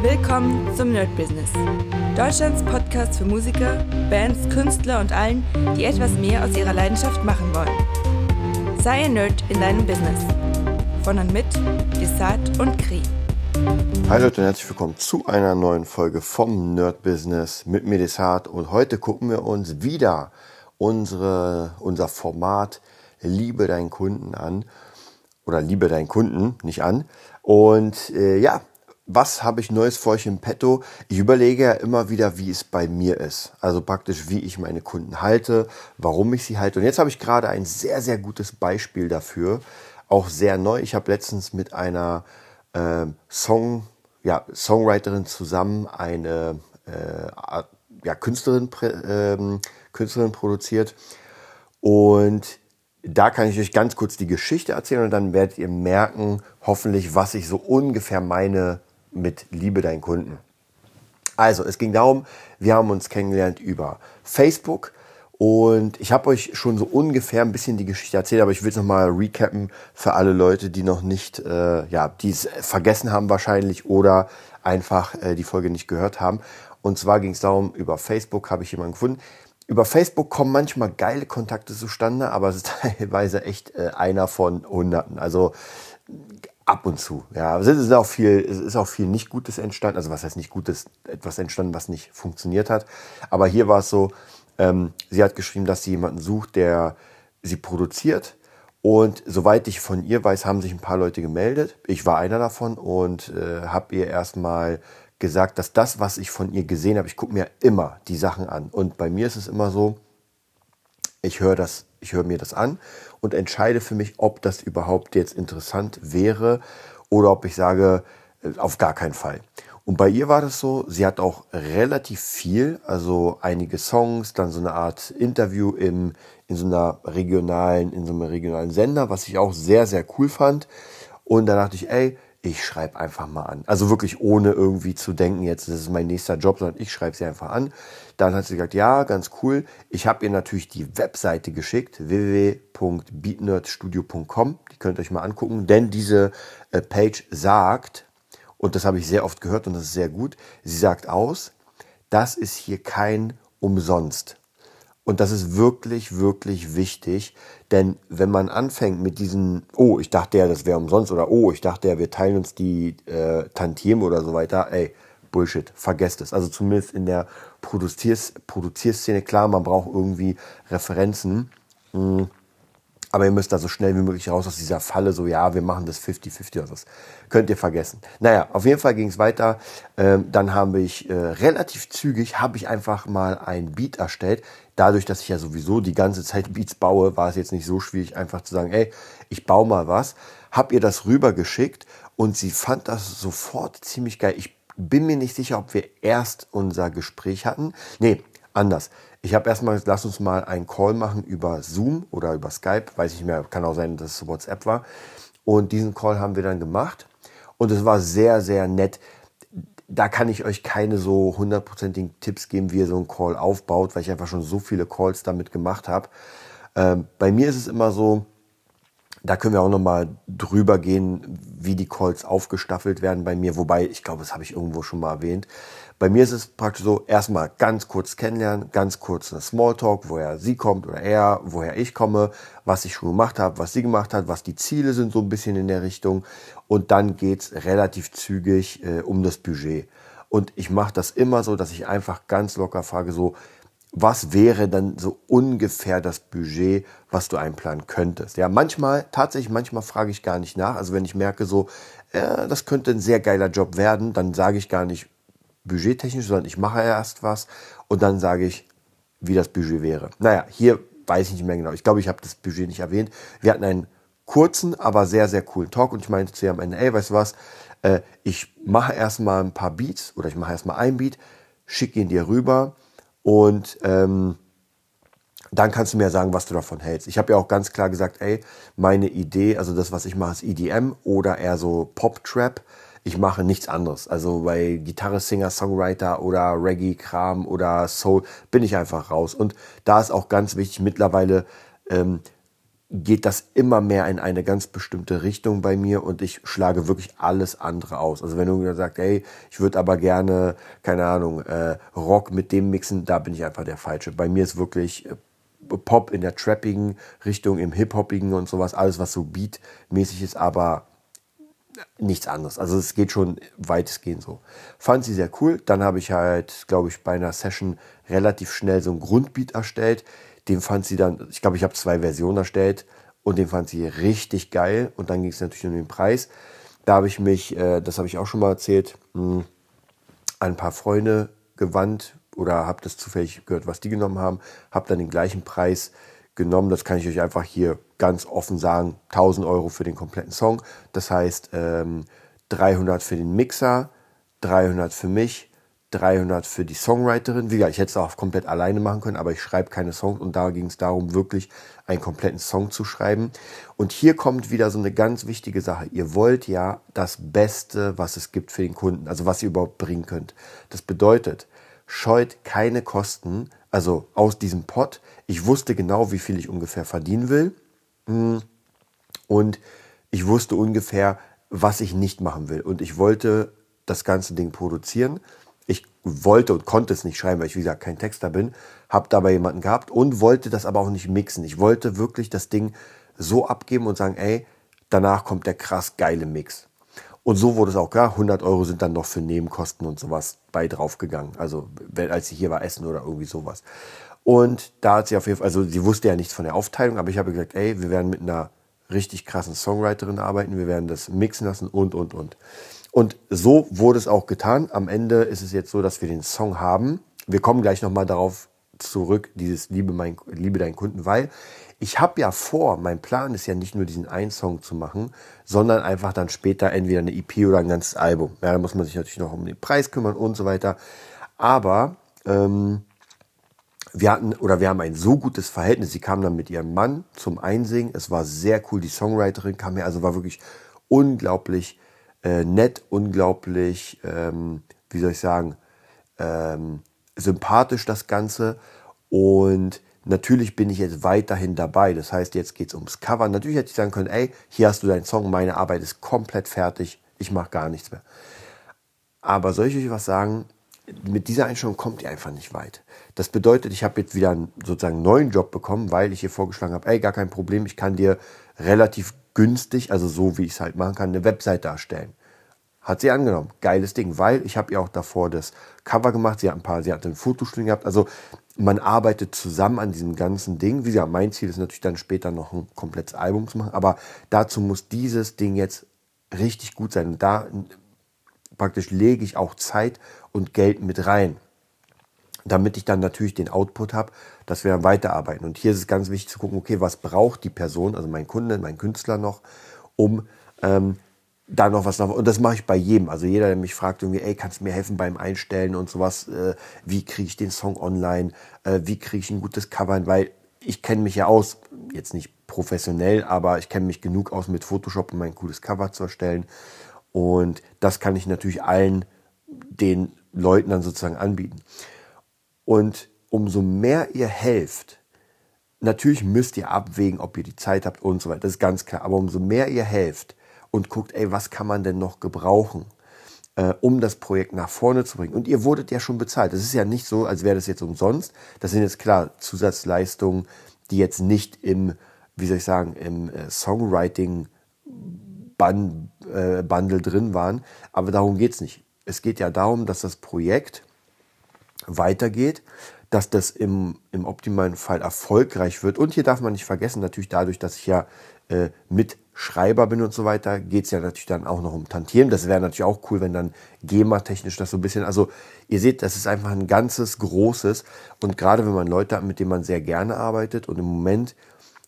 Willkommen zum Nerd Business. Deutschlands Podcast für Musiker, Bands, Künstler und allen, die etwas mehr aus ihrer Leidenschaft machen wollen. Sei ein Nerd in deinem Business. Von und mit Desart und Kri. Hi Leute und herzlich willkommen zu einer neuen Folge vom Nerd Business mit mir Desart und heute gucken wir uns wieder unsere, unser Format Liebe deinen Kunden an oder Liebe deinen Kunden nicht an und äh, ja, was habe ich Neues für euch im Petto? Ich überlege ja immer wieder, wie es bei mir ist. Also praktisch, wie ich meine Kunden halte, warum ich sie halte. Und jetzt habe ich gerade ein sehr, sehr gutes Beispiel dafür. Auch sehr neu. Ich habe letztens mit einer äh, Song, ja, Songwriterin zusammen eine äh, ja, Künstlerin, äh, Künstlerin produziert. Und da kann ich euch ganz kurz die Geschichte erzählen und dann werdet ihr merken, hoffentlich, was ich so ungefähr meine mit Liebe deinen Kunden. Also, es ging darum, wir haben uns kennengelernt über Facebook und ich habe euch schon so ungefähr ein bisschen die Geschichte erzählt, aber ich will es nochmal recappen für alle Leute, die noch nicht, äh, ja, die es vergessen haben wahrscheinlich oder einfach äh, die Folge nicht gehört haben. Und zwar ging es darum, über Facebook habe ich jemanden gefunden. Über Facebook kommen manchmal geile Kontakte zustande, aber es ist teilweise echt äh, einer von Hunderten. Also ab und zu. Ja, es ist auch viel, es ist auch viel nicht Gutes entstanden. Also was heißt nicht Gutes, etwas entstanden, was nicht funktioniert hat. Aber hier war es so, ähm, sie hat geschrieben, dass sie jemanden sucht, der sie produziert. Und soweit ich von ihr weiß, haben sich ein paar Leute gemeldet. Ich war einer davon und äh, habe ihr erstmal gesagt, dass das, was ich von ihr gesehen habe, ich gucke mir immer die Sachen an. Und bei mir ist es immer so, ich höre das, ich höre mir das an und entscheide für mich, ob das überhaupt jetzt interessant wäre oder ob ich sage, äh, auf gar keinen Fall. Und bei ihr war das so, sie hat auch relativ viel, also einige Songs, dann so eine Art Interview im, in so einer regionalen, in so einem regionalen Sender, was ich auch sehr, sehr cool fand. Und da dachte ich, ey, ich schreibe einfach mal an. Also wirklich ohne irgendwie zu denken, jetzt das ist mein nächster Job, sondern ich schreibe sie einfach an. Dann hat sie gesagt, ja, ganz cool. Ich habe ihr natürlich die Webseite geschickt, www.beatnerdstudio.com. Die könnt ihr euch mal angucken, denn diese äh, Page sagt, und das habe ich sehr oft gehört und das ist sehr gut, sie sagt aus, das ist hier kein Umsonst. Und das ist wirklich, wirklich wichtig, denn wenn man anfängt mit diesen, oh, ich dachte ja, das wäre umsonst oder oh, ich dachte ja, wir teilen uns die äh, Tantiemen oder so weiter, ey, Bullshit, vergesst es. Also zumindest in der Produziers Produzierszene, klar, man braucht irgendwie Referenzen. Mh, hm. Aber ihr müsst da so schnell wie möglich raus aus dieser Falle, so ja, wir machen das 50-50 oder was. Könnt ihr vergessen. Naja, auf jeden Fall ging es weiter. Ähm, dann habe ich äh, relativ zügig, habe ich einfach mal ein Beat erstellt. Dadurch, dass ich ja sowieso die ganze Zeit Beats baue, war es jetzt nicht so schwierig, einfach zu sagen, ey, ich baue mal was. Hab ihr das rübergeschickt und sie fand das sofort ziemlich geil. Ich bin mir nicht sicher, ob wir erst unser Gespräch hatten. Nee, anders. Ich habe erstmal lass uns mal einen Call machen über Zoom oder über Skype, weiß ich mehr, kann auch sein, dass es WhatsApp war. Und diesen Call haben wir dann gemacht und es war sehr, sehr nett. Da kann ich euch keine so hundertprozentigen Tipps geben, wie ihr so einen Call aufbaut, weil ich einfach schon so viele Calls damit gemacht habe. Ähm, bei mir ist es immer so, da können wir auch nochmal drüber gehen, wie die Calls aufgestaffelt werden bei mir. Wobei, ich glaube, das habe ich irgendwo schon mal erwähnt. Bei mir ist es praktisch so, erstmal ganz kurz kennenlernen, ganz kurz eine Smalltalk, woher sie kommt oder er, woher ich komme, was ich schon gemacht habe, was sie gemacht hat, was die Ziele sind, so ein bisschen in der Richtung. Und dann geht's relativ zügig äh, um das Budget. Und ich mache das immer so, dass ich einfach ganz locker frage, so, was wäre dann so ungefähr das Budget, was du einplanen könntest. Ja, manchmal, tatsächlich, manchmal frage ich gar nicht nach. Also wenn ich merke, so, äh, das könnte ein sehr geiler Job werden, dann sage ich gar nicht, budgettechnisch, sondern ich mache erst was und dann sage ich, wie das Budget wäre. Naja, hier weiß ich nicht mehr genau. Ich glaube, ich habe das Budget nicht erwähnt. Wir hatten einen kurzen, aber sehr, sehr coolen Talk und ich meinte zu ihr am Ende, ey, weißt du was, äh, ich mache erstmal ein paar Beats oder ich mache erstmal ein Beat, schicke ihn dir rüber und ähm, dann kannst du mir sagen, was du davon hältst. Ich habe ja auch ganz klar gesagt, ey, meine Idee, also das, was ich mache, ist EDM oder eher so Pop-Trap ich mache nichts anderes. Also bei Gitarre, Singer, Songwriter oder Reggae-Kram oder Soul bin ich einfach raus. Und da ist auch ganz wichtig, mittlerweile ähm, geht das immer mehr in eine ganz bestimmte Richtung bei mir und ich schlage wirklich alles andere aus. Also wenn du sagst, ey, ich würde aber gerne, keine Ahnung, äh, Rock mit dem mixen, da bin ich einfach der Falsche. Bei mir ist wirklich äh, Pop in der trappigen Richtung, im Hip-Hoppigen und sowas, alles was so beatmäßig ist, aber nichts anderes. Also es geht schon weitestgehend so. Fand sie sehr cool. Dann habe ich halt, glaube ich, bei einer Session relativ schnell so ein Grundbeat erstellt. Den fand sie dann, ich glaube, ich habe zwei Versionen erstellt und den fand sie richtig geil. Und dann ging es natürlich um den Preis. Da habe ich mich, äh, das habe ich auch schon mal erzählt, mh, an ein paar Freunde gewandt oder habe das zufällig gehört, was die genommen haben, habe dann den gleichen Preis genommen. Das kann ich euch einfach hier ganz offen sagen. 1000 Euro für den kompletten Song. Das heißt ähm, 300 für den Mixer, 300 für mich, 300 für die Songwriterin. Wie gesagt, ich hätte es auch komplett alleine machen können, aber ich schreibe keine Songs und da ging es darum, wirklich einen kompletten Song zu schreiben. Und hier kommt wieder so eine ganz wichtige Sache. Ihr wollt ja das Beste, was es gibt für den Kunden, also was ihr überhaupt bringen könnt. Das bedeutet, scheut keine Kosten, also aus diesem Pot. Ich wusste genau, wie viel ich ungefähr verdienen will. Hm. Und ich wusste ungefähr, was ich nicht machen will. Und ich wollte das ganze Ding produzieren ich wollte und konnte es nicht schreiben, weil ich, wie gesagt, kein Texter bin. Habe dabei jemanden gehabt und wollte das aber auch nicht mixen. Ich wollte wirklich das Ding so abgeben und sagen, ey, danach kommt der krass geile Mix. Und so wurde es auch klar. 100 Euro sind dann noch für Nebenkosten und sowas bei draufgegangen. Also, als sie hier war, essen oder irgendwie sowas. Und da hat sie auf jeden Fall, also sie wusste ja nichts von der Aufteilung, aber ich habe gesagt, ey, wir werden mit einer richtig krassen Songwriterin arbeiten, wir werden das mixen lassen und, und, und. Und so wurde es auch getan. Am Ende ist es jetzt so, dass wir den Song haben. Wir kommen gleich nochmal darauf zurück, dieses Liebe, mein, Liebe deinen Kunden, weil ich habe ja vor, mein Plan ist ja nicht nur diesen einen Song zu machen, sondern einfach dann später entweder eine EP oder ein ganzes Album. Ja, da muss man sich natürlich noch um den Preis kümmern und so weiter. Aber ähm, wir hatten oder wir haben ein so gutes Verhältnis. Sie kam dann mit ihrem Mann zum Einsingen. Es war sehr cool. Die Songwriterin kam her, also war wirklich unglaublich äh, nett, unglaublich, ähm, wie soll ich sagen, ähm, sympathisch das Ganze. Und natürlich bin ich jetzt weiterhin dabei. Das heißt, jetzt geht es ums Cover. Natürlich hätte ich sagen können, ey, hier hast du deinen Song, meine Arbeit ist komplett fertig, ich mache gar nichts mehr. Aber soll ich euch was sagen? Mit dieser Einstellung kommt ihr einfach nicht weit. Das bedeutet, ich habe jetzt wieder einen sozusagen neuen Job bekommen, weil ich hier vorgeschlagen habe, ey, gar kein Problem, ich kann dir relativ günstig, also so wie ich es halt machen kann, eine Webseite erstellen. Hat sie angenommen. Geiles Ding, weil ich habe ihr auch davor das Cover gemacht. Sie hat ein paar, sie hat ein Fotostudio gehabt. Also man arbeitet zusammen an diesem ganzen Ding. Wie gesagt, mein Ziel ist natürlich dann später noch ein komplettes Album zu machen. Aber dazu muss dieses Ding jetzt richtig gut sein. Und da praktisch lege ich auch Zeit und Geld mit rein damit ich dann natürlich den Output habe, dass wir dann weiterarbeiten. Und hier ist es ganz wichtig zu gucken, okay, was braucht die Person, also mein Kunde, mein Künstler noch, um ähm, da noch was noch. Und das mache ich bei jedem. Also jeder, der mich fragt, irgendwie, ey, kannst du mir helfen beim Einstellen und sowas, äh, wie kriege ich den Song online, äh, wie kriege ich ein gutes Cover, weil ich kenne mich ja aus, jetzt nicht professionell, aber ich kenne mich genug aus mit Photoshop, um ein cooles Cover zu erstellen. Und das kann ich natürlich allen den Leuten dann sozusagen anbieten. Und umso mehr ihr helft, natürlich müsst ihr abwägen, ob ihr die Zeit habt und so weiter, das ist ganz klar, aber umso mehr ihr helft und guckt, ey, was kann man denn noch gebrauchen, äh, um das Projekt nach vorne zu bringen. Und ihr wurdet ja schon bezahlt. Das ist ja nicht so, als wäre das jetzt umsonst. Das sind jetzt klar Zusatzleistungen, die jetzt nicht im, wie soll ich sagen, im äh, Songwriting Bun äh, Bundle drin waren. Aber darum geht es nicht. Es geht ja darum, dass das Projekt weitergeht, dass das im, im optimalen Fall erfolgreich wird. Und hier darf man nicht vergessen, natürlich dadurch, dass ich ja äh, Mitschreiber bin und so weiter, geht es ja natürlich dann auch noch um Tantieren. Das wäre natürlich auch cool, wenn dann GEMA-technisch das so ein bisschen, also ihr seht, das ist einfach ein ganzes, großes und gerade wenn man Leute hat, mit denen man sehr gerne arbeitet und im Moment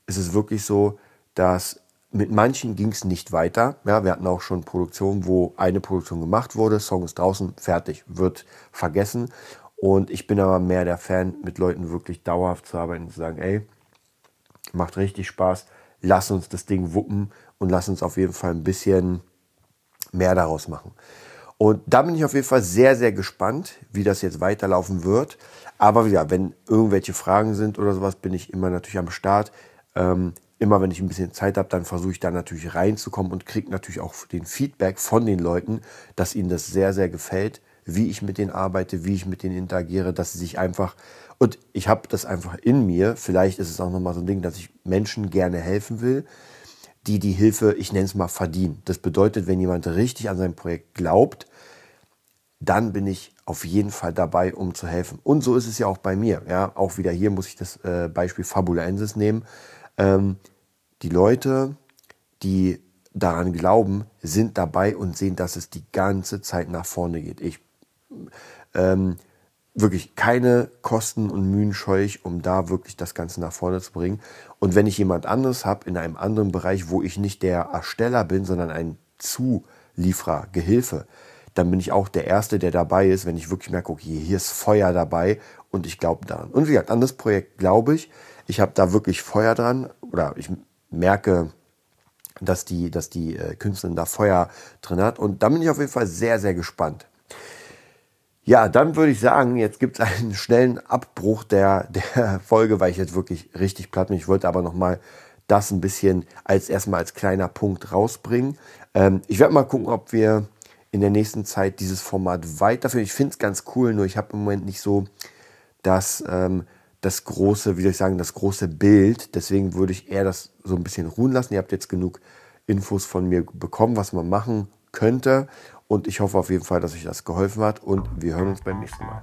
ist es wirklich so, dass mit manchen ging es nicht weiter. Ja, wir hatten auch schon Produktionen, wo eine Produktion gemacht wurde, Song ist draußen, fertig, wird vergessen. Und ich bin aber mehr der Fan, mit Leuten wirklich dauerhaft zu arbeiten und zu sagen, ey, macht richtig Spaß, lass uns das Ding wuppen und lass uns auf jeden Fall ein bisschen mehr daraus machen. Und da bin ich auf jeden Fall sehr, sehr gespannt, wie das jetzt weiterlaufen wird. Aber ja, wenn irgendwelche Fragen sind oder sowas, bin ich immer natürlich am Start. Ähm, immer wenn ich ein bisschen Zeit habe, dann versuche ich da natürlich reinzukommen und kriege natürlich auch den Feedback von den Leuten, dass ihnen das sehr, sehr gefällt, wie ich mit denen arbeite, wie ich mit denen interagiere, dass sie sich einfach, und ich habe das einfach in mir, vielleicht ist es auch nochmal so ein Ding, dass ich Menschen gerne helfen will, die die Hilfe, ich nenne es mal, verdienen. Das bedeutet, wenn jemand richtig an sein Projekt glaubt, dann bin ich auf jeden Fall dabei, um zu helfen. Und so ist es ja auch bei mir. Ja, auch wieder hier muss ich das äh, Beispiel Fabulensis nehmen. Ähm, die Leute, die daran glauben, sind dabei und sehen, dass es die ganze Zeit nach vorne geht. Ich ähm, wirklich keine Kosten und Mühen scheue ich, um da wirklich das Ganze nach vorne zu bringen. Und wenn ich jemand anderes habe in einem anderen Bereich, wo ich nicht der Ersteller bin, sondern ein Zulieferer, Gehilfe, dann bin ich auch der Erste, der dabei ist, wenn ich wirklich merke, okay, hier ist Feuer dabei und ich glaube daran. Und wie gesagt, an das Projekt glaube ich. Ich habe da wirklich Feuer dran oder ich merke, dass die, dass die äh, Künstlerin da Feuer drin hat. Und da bin ich auf jeden Fall sehr, sehr gespannt. Ja, dann würde ich sagen, jetzt gibt es einen schnellen Abbruch der, der Folge, weil ich jetzt wirklich richtig platt bin. Ich wollte aber nochmal das ein bisschen als erstmal als kleiner Punkt rausbringen. Ähm, ich werde mal gucken, ob wir in der nächsten Zeit dieses Format weiterführen. Ich finde es ganz cool, nur ich habe im Moment nicht so das, ähm, das große, wie soll ich sagen, das große Bild. Deswegen würde ich eher das so ein bisschen ruhen lassen. Ihr habt jetzt genug Infos von mir bekommen, was man machen könnte. Und ich hoffe auf jeden Fall, dass euch das geholfen hat. Und wir hören uns beim nächsten Mal.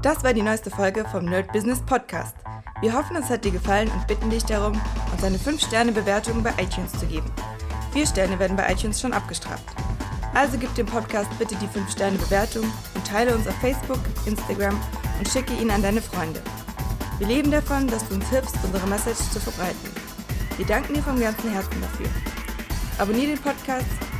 Das war die neueste Folge vom Nerd Business Podcast. Wir hoffen, es hat dir gefallen und bitten dich darum, uns eine 5-Sterne-Bewertung bei iTunes zu geben. Vier Sterne werden bei iTunes schon abgestraft. Also gib dem Podcast bitte die 5-Sterne-Bewertung und teile uns auf Facebook, Instagram und schicke ihn an deine Freunde. Wir leben davon, dass du uns hilfst, unsere Message zu verbreiten. Wir danken dir vom ganzen Herzen dafür. Abonnier den Podcast,